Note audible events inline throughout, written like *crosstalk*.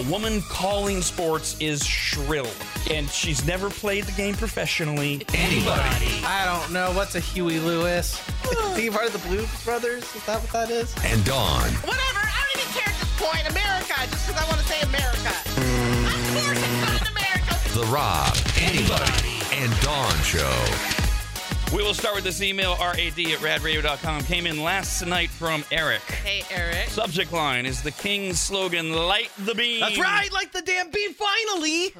A woman calling sports is shrill, and she's never played the game professionally. Arnie. I don't know. What's a Huey Lewis? Think you part of the Blues Brothers? Is that what that is? And Dawn. Whatever. I don't even care at this point. America, just because I want to say America. Of course it's not America. The Rob. Arnie. And Dawn Show. We will start with this email, rad at radradio.com. Came in last night from Eric. Hey, Eric. Subject line is the King's slogan, Light the Beam. That's right. Like the damn beam, finally.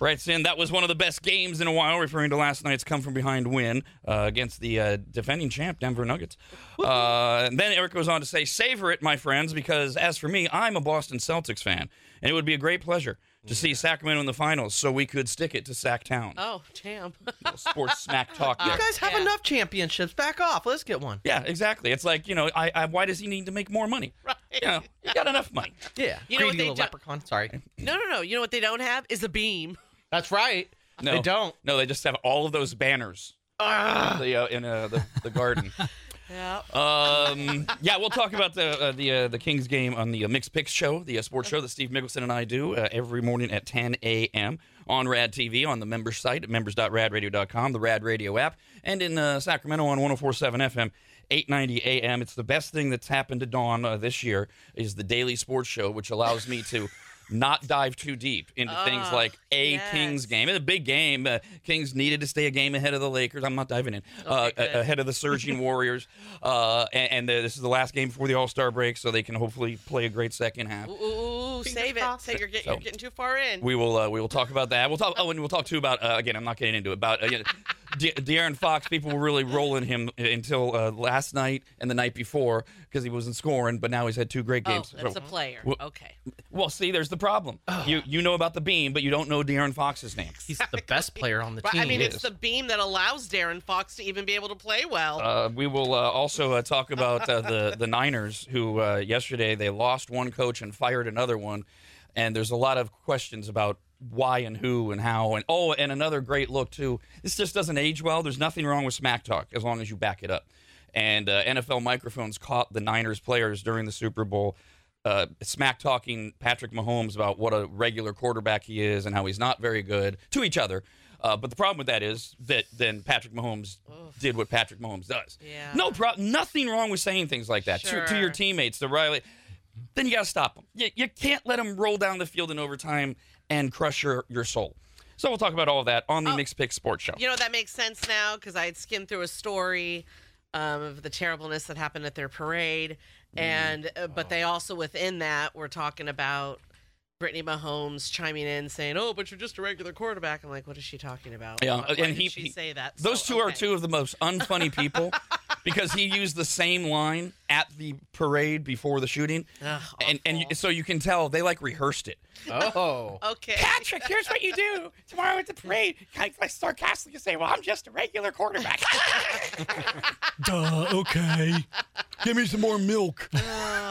Writes in, that was one of the best games in a while, referring to last night's come from behind win uh, against the uh, defending champ, Denver Nuggets. Uh, and then Eric goes on to say, savor it, my friends, because as for me, I'm a Boston Celtics fan, and it would be a great pleasure to see Sacramento in the finals so we could stick it to Sac Town. Oh, damn. Sports smack *laughs* talk You there. guys have Yeah. enough championships. Back off. Let's get one. Yeah, exactly. It's like, you know, I, I, why does he need to make more money? *laughs* Right. You know, you got enough money. *laughs* Yeah. You know what Greedy they little do- leprechaun. Sorry. no, no, no. You know what they don't have is a beam. That's right. No, They don't. No, they just have all of those banners the, uh, in uh, the, the garden. Yeah. Um, yeah, we'll talk about the uh, the uh, the Kings game on the uh, Mixed Picks show, the uh, sports show that Steve Mickelson and I do uh, every morning at 10 a.m. on Rad TV on the members site at members.radradio.com, the Rad Radio app, and in uh, Sacramento on 104.7 FM. 890 AM. It's the best thing that's happened to Dawn this year is the daily sports show, which allows me to not dive too deep into things Ah, like a yes. Kings game. It's a big game. Uh, Kings needed to stay a game ahead of the Lakers. I'm not diving in. uh, Okay, ahead of the surging *laughs* Warriors. Uh, and and uh, this is the last game before the All Star break, so they can hopefully play a great second half. Ooh, ooh, ooh, save it. Say you're, get, So- you're getting too far in. We will uh, we will talk about that. We'll talk. Oh, and we'll talk too about uh, again. I'm not getting into it. About uh, yeah, De- De'Aaron Fox. People were really rolling him until uh, last night and the night before because he wasn't scoring, but now he's had two great games. oh, games. that's So- a player. Well- okay. well, see, there's the problem. You you know about the beam, but you don't know De'Aaron Fox's name. *laughs* He's the best player on the But, team. I mean, it's the beam that allows Darren Fox to even be able to play well. Uh, we will uh, also uh, talk about uh, the the Niners, who uh, yesterday they lost one coach and fired another one, and there's a lot of questions about why and who and how and oh, and another great look too. This just doesn't age well. There's nothing wrong with smack talk as long as you back it up. And uh, NFL microphones caught the Niners players during the Super Bowl. Uh, smack talking Patrick Mahomes about what a regular quarterback he is and how he's not very good to each other. Uh, but the problem with that is that then Patrick Mahomes did what Patrick Mahomes does. Yeah. No problem. Nothing wrong with saying things like that to, to your teammates, to Riley. Then you got to stop them. You, you can't let them roll down the field in overtime and crush your, your soul. So we'll talk about all of that on the Oh. Mixed Pick Sports Show. You know that makes sense now because I had skimmed through a story um, of the terribleness that happened at their parade, Mm. and uh, but they also within that were talking about Brittany Mahomes chiming in saying, "Oh, but you're just a regular quarterback." I'm like, what is she talking about? Yeah, Why, and why did he- she he- say that? Those So, two are two of the most unfunny people *laughs* because he used the same line at the parade before the shooting. Ugh, and and you, so you can tell they like rehearsed it. oh. *laughs* Okay. Patrick, here's what you do tomorrow at the parade. I, I sarcastically say, "Well, I'm just a regular quarterback." *laughs* Duh. Okay. Give me some more milk.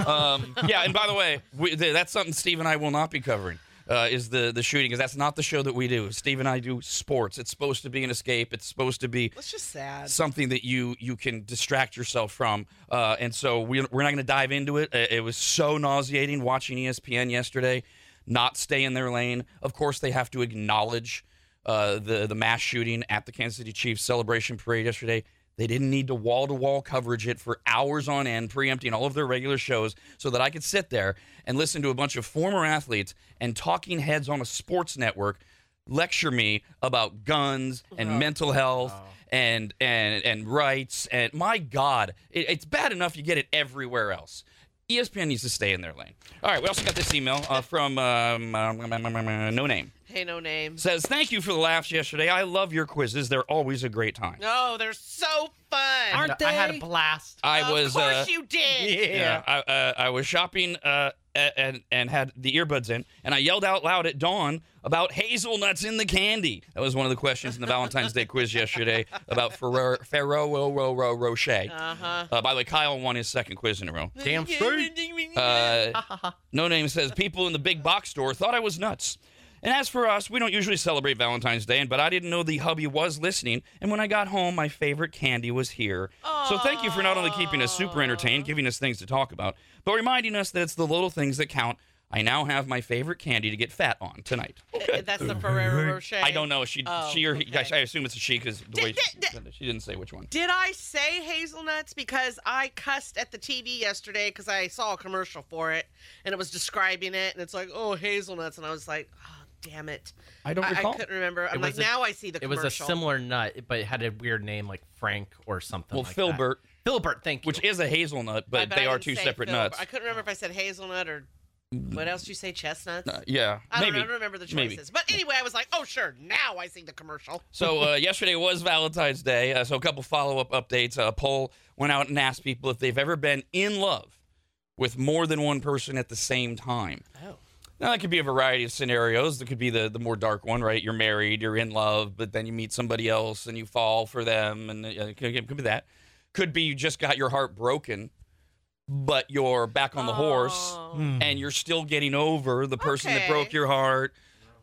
Um, yeah, and by the way, we, th- that's something Steve and I will not be covering. Uh, is the the shooting because that's not the show that we do. Steve and I do sports. It's supposed to be an escape. It's supposed to be That's just sad. something that you you can distract yourself from. Uh, and so we, we're not going to dive into it. It was so nauseating watching ESPN yesterday, not stay in their lane. Of course, they have to acknowledge uh, the the mass shooting at the Kansas City Chiefs celebration parade yesterday. They didn't need to wall to wall coverage it for hours on end, preempting all of their regular shows, so that I could sit there and listen to a bunch of former athletes and talking heads on a sports network lecture me about guns and oh. mental health oh. and and and rights and my god it, it's bad enough you get it everywhere else espn needs to stay in their lane all right we also got this email uh, from um, um, no name Hey, no name. says thank you for the laughs yesterday i love your quizzes they're always a great time No, they're so fun. Aren't they? I had a blast. i of was course uh, you did. yeah, I, uh, I was shopping uh, a- and and had the earbuds in, and I yelled out loud at Dawn about hazelnuts in the candy. That was one of the questions in the Valentine's Day quiz yesterday about Ferrero, Ferrero Ro- Ro- Rocher. Uh-huh. Uh, by the way, Kyle won his second quiz in a row. Damn straight. *laughs* Uh, no name says people in the big box store thought I was nuts. And as for us, we don't usually celebrate Valentine's Day, but I didn't know the hubby was listening. And when I got home, my favorite candy was here. So thank you for not only keeping us super entertained, giving us things to talk about, but reminding us that it's the little things that count. I now have my favorite candy to get fat on tonight. Uh, *laughs* That's the Ferrero Rocher. I don't know. if She, Oh, she or he, okay. I assume it's a she because the way she, she didn't say which one. Did I say hazelnuts? Because I cussed at the TV yesterday because I saw a commercial for it and it was describing it and it's like, oh, hazelnuts. And I was like, oh, damn it. I don't I, recall. I couldn't remember. I'm It like, a- now I see the It was a similar nut, but it had a weird name like Frank or something. well, like Filbert, That. Filbert, thank you. which is a hazelnut, but, I- they I are two separate Philip. nuts. I couldn't remember if I said hazelnut or what else did you say? Chestnuts? Uh, yeah, I don't maybe. know. I don't remember the Maybe. choices. But anyway, I was like, oh, sure. Now I see the commercial. *laughs* So uh, yesterday was Valentine's Day. Uh, so a couple follow up updates. A poll went out and asked people if they've ever been in love with more than one person at the same time. Oh. Now that could be a variety of scenarios. There could be the the more dark one, right? You're married, you're in love, but then you meet somebody else and you fall for them, and uh, it could, it could be that. Could be you just got your heart broken, but you're back on the horse Oh. and you're still getting over the person that Okay. broke your heart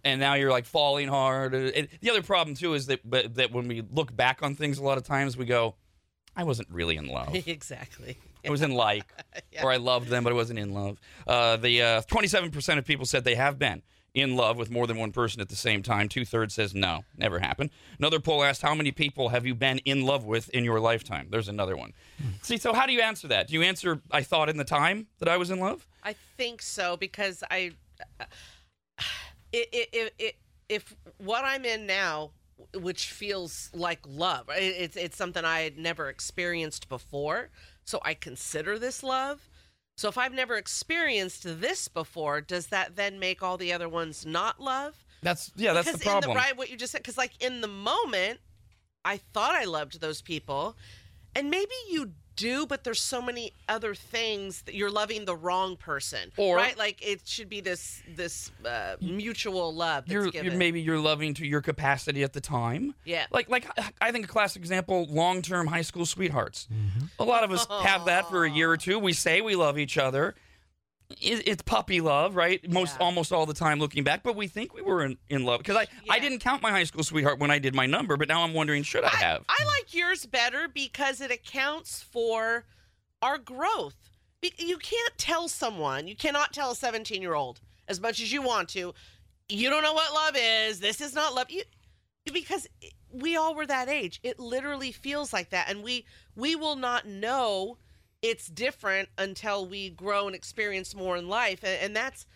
and now you're like falling hard Uh, and the other problem too is that but, that when we look back on things a lot of times we go i wasn't really in love *laughs* exactly. I was in like *laughs* Yeah. or i loved them but i wasn't in love. Uh, the uh, 27% of people said they have been in love with more than one person at the same time. Two-thirds says no. Never happened. Another poll asked how many people have you been in love with in your lifetime? There's another one. See so how do you answer that? Do you answer i thought in the time that i was in love I think so because I, *sighs* it, it, it, it, if what I'm in now, which feels like love, it, it's it's something I had never experienced before, so I consider this love. So if I've never experienced this before, does that then make all the other ones not love? that's yeah that's the because problem in the right what you just said because like in the moment i thought i loved those people and maybe you do but there's so many other things that you're loving the wrong person Or- right like it should be this this uh, mutual love that's you're, given. you're maybe you're loving to your capacity at the time. Yeah. Like like I think a classic example, long term high school sweethearts. A lot of us have that for a year or two. We say we love each other. It, it's puppy love, right? Most Yeah. almost all the time looking back, but we think we were in, in love because I I didn't count my high school sweetheart when I did my number, but now I'm wondering should I have? I like yours better because it accounts for our growth. Be- You can't tell someone, you cannot tell a 17 year old as much as you want to, you don't know what love is. This is not love. You, because we all were that age. It literally feels like that. And we, we will not know it's different until we grow and experience more in life. And, and that's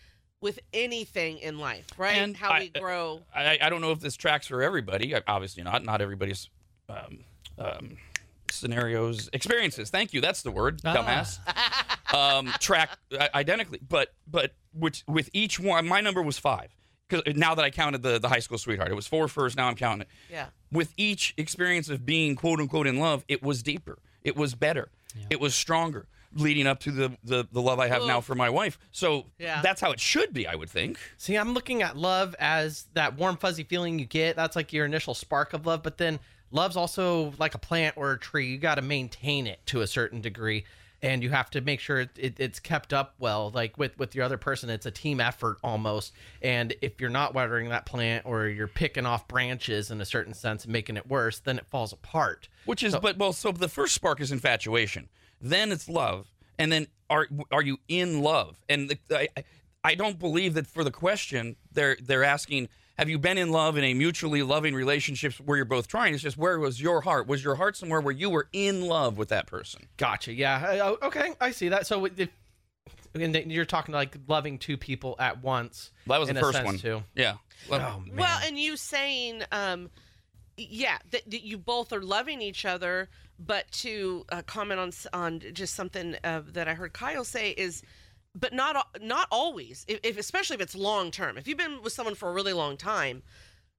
with anything in life, right? And How I- we grow. I, I don't know if this tracks for everybody. Obviously not. Not everybody's um, um, scenarios, experiences. Thank you. That's the word, dumbass. *laughs* um, track uh, identically, but but which with each one, my number was five. Because now that I counted the the high school sweetheart, it was four first. Now I'm counting it. Yeah. With each experience of being quote unquote in love, it was deeper. It was better. It was stronger. Leading up to the, the, the love I have now for my wife. So Yeah. that's how it should be, I would think. See, I'm looking at love as that warm, fuzzy feeling you get. That's like your initial spark of love. But then love's also like a plant or a tree. You got to maintain it to a certain degree. And you have to make sure it, it, it's kept up well. Like with, with your other person, it's a team effort almost. And if you're not watering that plant or you're picking off branches in a certain sense and making it worse, then it falls apart. Which is, but well, so the first spark is infatuation, then it's love, and then are are you in love? And the, I I- I don't believe that for the question they're they're asking, have you been in love in a mutually loving relationship where you're both trying? It's just where was your heart? Was your heart somewhere where you were in love with that person? Gotcha. Yeah. Oh, Okay. I see that. So if, and you're talking like loving two people at once. That was in the a first sense, one. Too. Yeah. Love- Oh man. Well, and you saying, um, yeah, that, that you both are loving each other, but to uh, comment on on just something uh, that I heard Kyle say is, but not not always. If, if especially if it's long term. If you've been with someone for a really long time.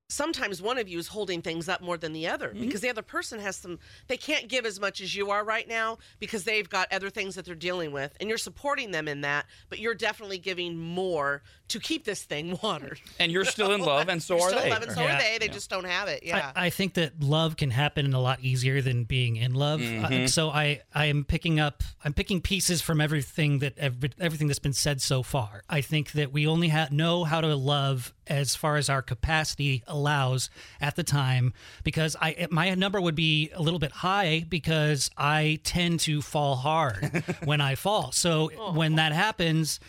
Sometimes one of you is holding things up more than the other mm-hmm. because the other person has some, they can't give as much as you are right now because they've got other things that they're dealing with and you're supporting them in that, but you're definitely giving more to keep this thing watered. and you're still in *laughs* love, and so You're are still they. loving, so Yeah. are they. They just don't have it. Yeah. I, I think that love can happen a lot easier than being in love. Uh, so I, I am picking up, I'm picking pieces from everything that every, everything that's been said so far. I think that we only ha- know how to love as far as our capacity allows at the time. Because I, my number would be a little bit high because I tend to fall hard *laughs* when I fall. So when that happens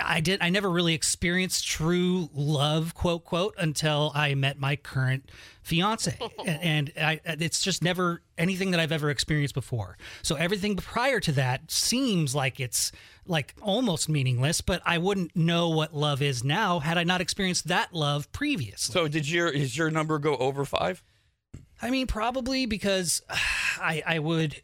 I did. I never really experienced true love, quote quote, until I met my current fiance, *laughs* and I, it's just never anything that I've ever experienced before. So everything prior to that seems like it's like almost meaningless, but I wouldn't know what love is now had I not experienced that love previously. So did your is your number go over five? I mean, probably because *sighs* I I would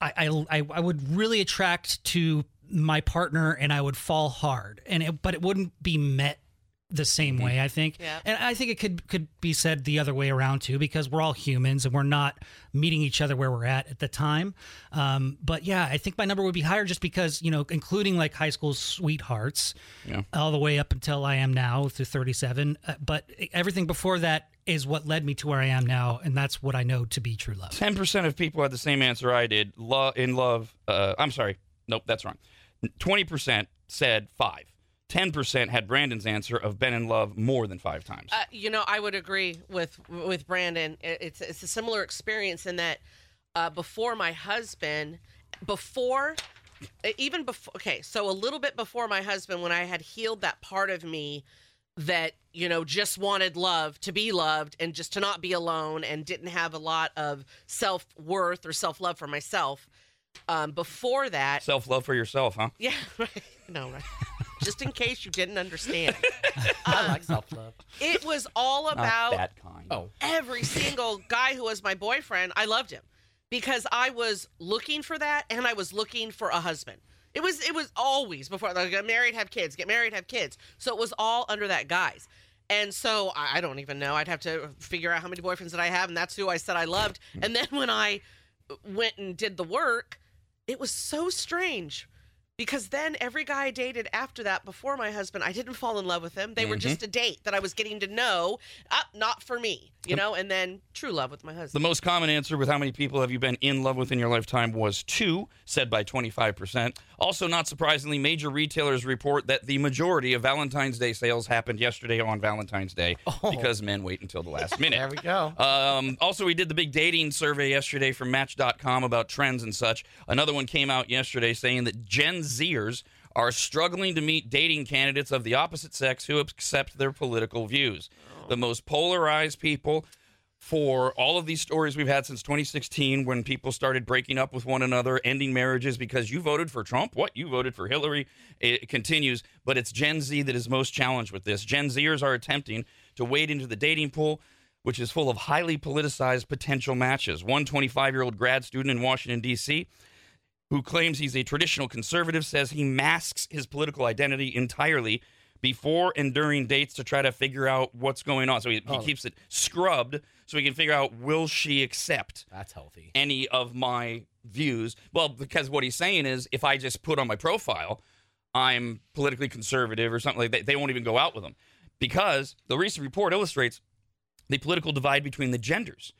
I I I would really attract to my partner and I would fall hard and it, but it wouldn't be met the same way I think Yeah. and I think it could could be said the other way around too because we're all humans and we're not meeting each other where we're at at the time um, but yeah I think my number would be higher just because you know including like high school sweethearts Yeah. all the way up until I am now through 37 uh, but everything before that is what led me to where I am now and that's what I know to be true love Ten percent of people had the same answer I did. Love in love. Uh, I'm sorry. Nope, that's wrong. Twenty percent said five. Ten percent had Brandon's answer of been in love more than five times. Uh, you know, I would agree with with Brandon. It's it's a similar experience in that uh, before my husband, before even before okay, so a little bit before my husband, when I had healed that part of me that you know just wanted love to be loved and just to not be alone and didn't have a lot of self worth or self love for myself. Um, before that, Self love for yourself, huh? yeah, *laughs* right. No, right. *laughs* Just in case you didn't understand, *laughs* I like self love. it was all about Not that kind. Oh, every single guy who was my boyfriend, I loved him because I was looking for that and I was looking for a husband. It was it was always before like get married, have kids, get married, have kids. So it was all under that guise. And so I, I don't even know. I'd have to figure out how many boyfriends that I have, and that's who I said I loved. And then when I went and did the work, it was so strange because then every guy I dated after that, before my husband, I didn't fall in love with them. They were just a date that I was getting to know. Uh, not for me, you know. And then true love with my husband. The most common answer with how many people have you been in love with in your lifetime was two, said by 25%. Also, not surprisingly, major retailers report that the majority of Valentine's Day sales happened yesterday on Valentine's Day because men wait until the last *laughs* minute. there we go. Um, also, we did the big dating survey yesterday from Match.com about trends and such. Another one came out yesterday saying that Gen Zers are struggling to meet dating candidates of the opposite sex who accept their political views. The most polarized people for all of these stories we've had since 2016 when people started breaking up with one another, ending marriages because you voted for Trump. What? You voted for Hillary. It continues, but it's Gen Z that is most challenged with this. Gen Zers are attempting to wade into the dating pool, which is full of highly politicized potential matches. One 25 year old grad student in Washington, D.C., who claims he's a traditional conservative, says he masks his political identity entirely before and during dates to try to figure out what's going on. So he, he oh. keeps it scrubbed so he can figure out will she accept That's healthy. any of my views. Well, because what he's saying is if I just put on my profile, I'm politically conservative or something like that, they won't even go out with him Because the recent report illustrates the political divide between the genders.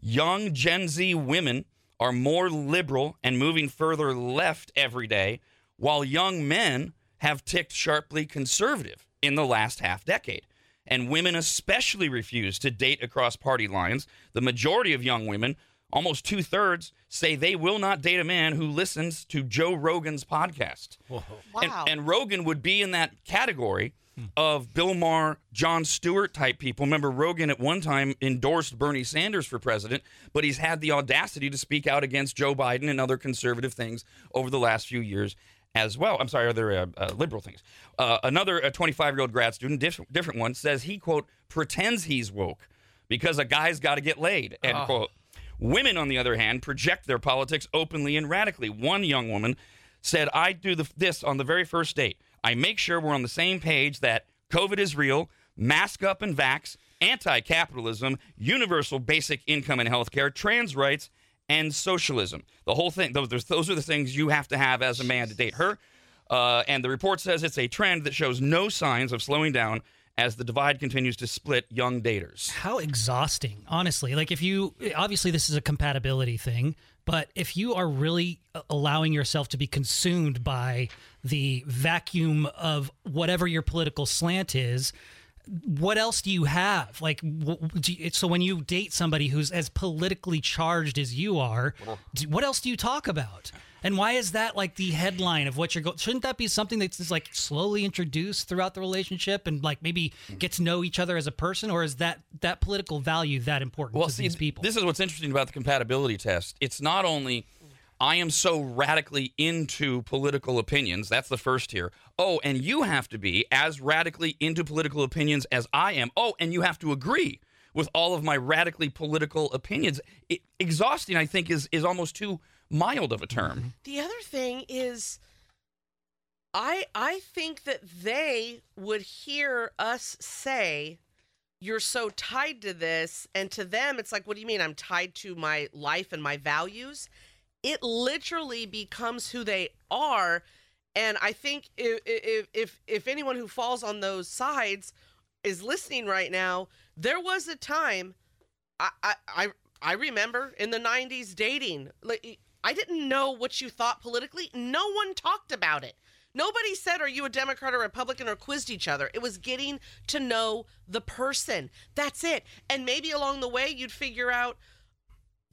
Young Gen Z women are more liberal and moving further left every day, while young men have ticked sharply conservative in the last half decade. And women especially refuse to date across party lines. The majority of young women, almost two thirds, say they will not date a man who listens to Joe Rogan's podcast. Wow. And, and Rogan would be in that category of Bill Maher, Jon Stewart type people. Remember, Rogan at one time endorsed Bernie Sanders for president, but he's had the audacity to speak out against Joe Biden and other conservative things over the last few years as well. I'm sorry, other uh, uh, liberal things. Uh, another 25 year old grad student, different, different one, says he, quote, pretends he's woke because a guy's got to get laid, end quote. Women, on the other hand, project their politics openly and radically. One young woman said, I do the, this on the very first date. I make sure we're on the same page that COVID is real, mask up and vax, anti capitalism, universal basic income and health care, trans rights, and socialism. The whole thing, those, those are the things you have to have as a man to date her. Uh, and the report says it's a trend that shows no signs of slowing down as the divide continues to split young daters. How exhausting, honestly. Like, if you obviously this is a compatibility thing, but if you are really uh, allowing yourself to be consumed by the vacuum of whatever your political slant is, what else do you have? Like, do you- so when you date somebody who's as politically charged as you are, do, what else do you talk about? And why is that like the headline of what you're going? Shouldn't that be something that's just like slowly introduced throughout the relationship and like maybe get to know each other as a person, or is that that political value that important Well, to see, these people? this is what's interesting about the compatibility test. It's not only I am so radically into political opinions. That's the first tier. Oh, and you have to be as radically into political opinions as I am. Oh, and you have to agree with all of my radically political opinions. It, exhausting, I think, is is almost too mild of a term. Mm-hmm. The other thing is I I think that they would hear us say you're so tied to this and to them it's like what do you mean I'm tied to my life and my values? It literally becomes who they are and I think if if if, if anyone who falls on those sides is listening right now, there was a time I, I, I remember in the 90s dating. Like I didn't know what you thought politically. No one talked about it. Nobody said, Are you a Democrat or Republican or quizzed each other? It was getting to know the person. That's it. And maybe along the way, you'd figure out,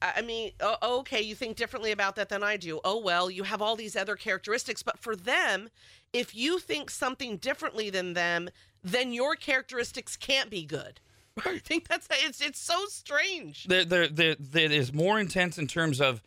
I mean, oh, oh, okay, you think differently about that than I do. Oh, well, you have all these other characteristics. But for them, if you think something differently than them, then your characteristics can't be good. *laughs* I think that's it's it's so strange. there, there, there, there is more intense in terms of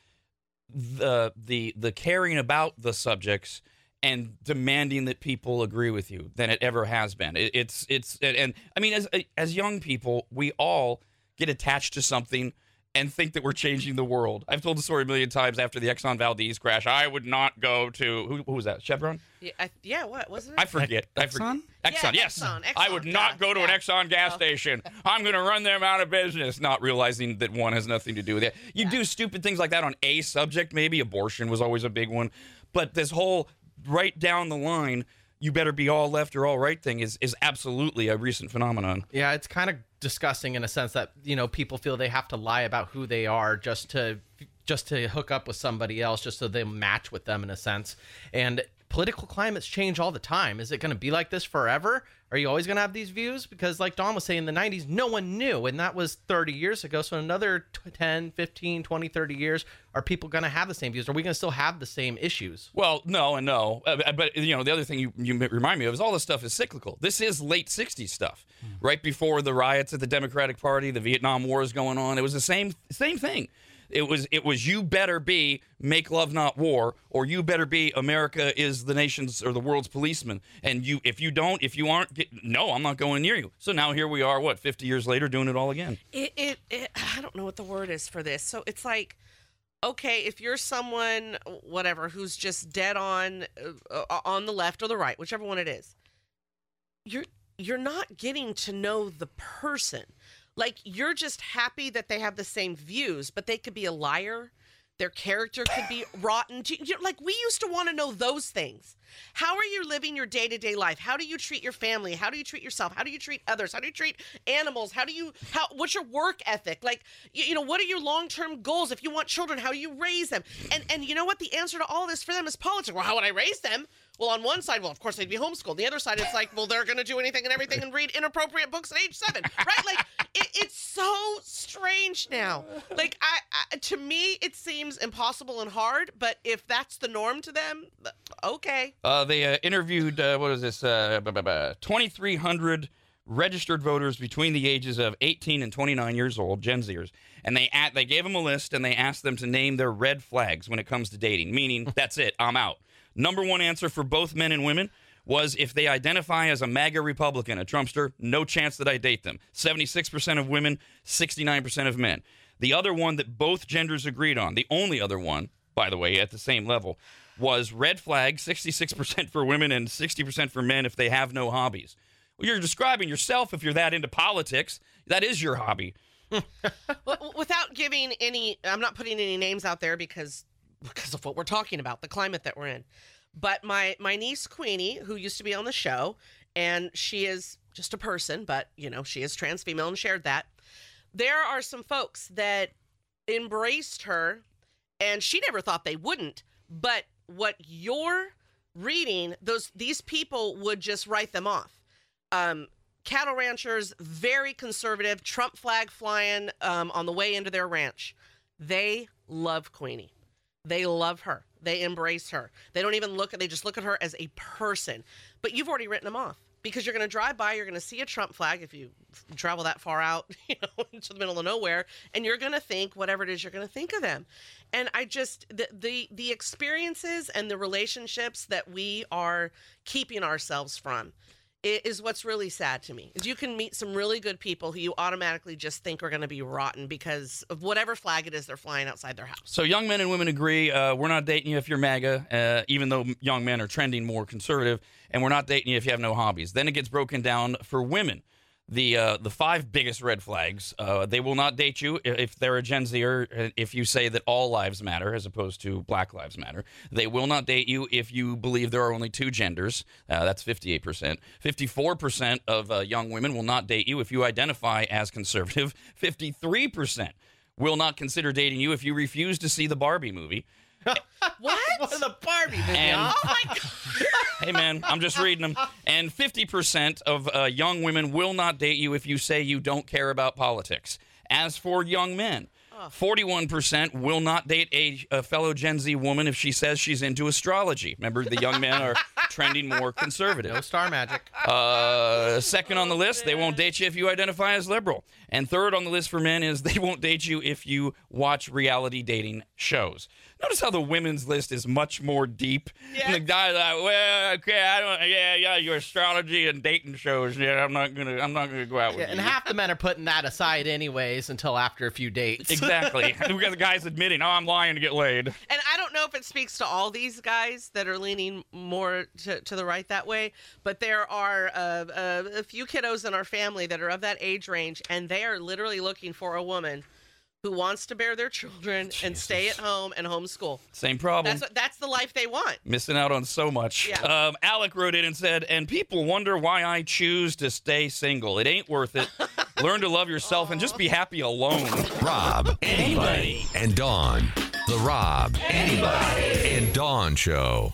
the the the caring about the subjects and demanding that people agree with you than it ever has been. It, it's it's and, and I mean as as young people, we all get attached to something and think that we're changing the world. I've told the story a million times after the Exxon Valdez crash. I would not go to who, who was that? Chevron? Yeah, I, yeah what wasn't it? I forget. I forget. Exxon? Exxon, Yeah, yes. Exxon, Exxon, I Exxon, would yeah, not go to an. Exxon gas Oh. station. I'm going to run them out of business, not realizing that one has nothing to do with it. You do stupid things like that on a subject, maybe abortion was always a big one, but this whole right down the line, you better be all left or all right thing is is absolutely a recent phenomenon. Yeah, it's kind of disgusting in a sense that you know people feel they have to lie about who they are just to just to hook up with somebody else, just so they match with them in a sense. And political climates change all the time. Is it going to be like this forever? Are you always going to have these views? Because like Dawn was saying, in the 90s, no one knew, and that was 30 years ago. So another 10, 15, 20, 30 years, are people going to have the same views? Are we going to still have the same issues? Well, no and no. Uh, but you know, the other thing you, you remind me of is all this stuff is cyclical. This is late '60s stuff, right before the riots at the Democratic Party, the Vietnam War is going on. It was the same same thing. It was it was you better be make love not war, or you better be America is the nation's or the world's policeman. And you if you don't, if you aren't, get, no, I'm not going near you. So now here we are, what 50 years later, doing it all again. it, it, it I don't know what the word is for this. So it's like, okay, if you're someone, whatever, who's just dead on, uh, uh, on the left or the right, whichever one it is, you're you're not getting to know the person. Like you're just happy that they have the same views, but they could be a liar. Their character could be rotten. Like we used to want to know those things. How are you living your day to day life? How do you treat your family? How do you treat yourself? How do you treat others? How do you treat animals? How do you how? What's your work ethic? Like you, you know, what are your long term goals? If you want children, how do you raise them? And and you know what? The answer to all this for them is politics. Well, how would I raise them? Well, on one side, well, of course they'd be homeschooled. The other side, it's like, well, they're going to do anything and everything and read inappropriate books at age seven, right? Like, it, it's so strange now. Like, I, I, to me, it seems impossible and hard. But if that's the norm to them, okay. Uh, they uh, interviewed uh, what is this? Uh, 2,300 registered voters between the ages of 18 and 29 years old, Gen Zers, and they at, they gave them a list and they asked them to name their red flags when it comes to dating. Meaning, *laughs* that's it, I'm out. Number one answer for both men and women was if they identify as a MAGA Republican, a Trumpster, no chance that I date them. 76% of women, 69% of men. The other one that both genders agreed on, the only other one, by the way, at the same level, was red flag 66% for women and 60% for men if they have no hobbies. Well, you're describing yourself if you're that into politics. That is your hobby. *laughs* Without giving any, I'm not putting any names out there because because of what we're talking about, the climate that we're in. But my my niece Queenie, who used to be on the show, and she is just a person, but you know she is trans female and shared that. There are some folks that embraced her, and she never thought they wouldn't. But what you're reading, those these people would just write them off. Um, cattle ranchers, very conservative, Trump flag flying um, on the way into their ranch. They love Queenie. They love her. They embrace her. They don't even look at. They just look at her as a person. But you've already written them off because you're going to drive by. You're going to see a Trump flag if you travel that far out, *laughs* you know, into the middle of nowhere, and you're going to think whatever it is you're going to think of them. And I just the, the the experiences and the relationships that we are keeping ourselves from is what's really sad to me. Is you can meet some really good people who you automatically just think are going to be rotten because of whatever flag it is they're flying outside their house. So young men and women agree. Uh, we're not dating you if you're MAGA, uh, even though young men are trending more conservative, and we're not dating you if you have no hobbies. Then it gets broken down for women. The uh, the five biggest red flags. Uh, they will not date you if they're a Gen Zer. uh, If you say that all lives matter as opposed to Black lives matter, they will not date you if you believe there are only two genders. Uh, that's fifty eight percent. Fifty four percent of uh, young women will not date you if you identify as conservative. *laughs* Fifty three percent will not consider dating you if you refuse to see the Barbie movie. *laughs* What? *laughs* What the Barbie movie? And- oh my god! Hey, man, I'm just *laughs* reading them. And 50% of uh, young women will not date you if you say you don't care about politics. As for young men, 41% will not date a, a fellow Gen Z woman if she says she's into astrology. Remember, the young men are trending more conservative. no star magic. Uh, second on the list, they won't date you if you identify as liberal. And third on the list for men is they won't date you if you watch reality dating shows. Notice how the women's list is much more deep. And the guy's like, well, okay, I don't, yeah, yeah, your astrology and dating shows. Yeah, I'm not gonna, I'm not gonna go out with Yeah, and you. half the men are putting that aside anyways until after a few dates. *laughs* exactly. we got the guys admitting, oh, I'm lying to get laid. And I don't know if it speaks to all these guys that are leaning more to, to the right that way, but there are uh, uh, a few kiddos in our family that are of that age range, and they are literally looking for a woman who wants to bear their children and stay at home and homeschool. Same problem. That's what, that's the life they want. missing out on so much. Yeah. Um, Alec wrote in and said, and people wonder why I choose to stay single. It ain't worth it. *laughs* Learn to love yourself and just be happy alone. Rob, Arnie, and Dawn. The Rob, Arnie, and Dawn Show.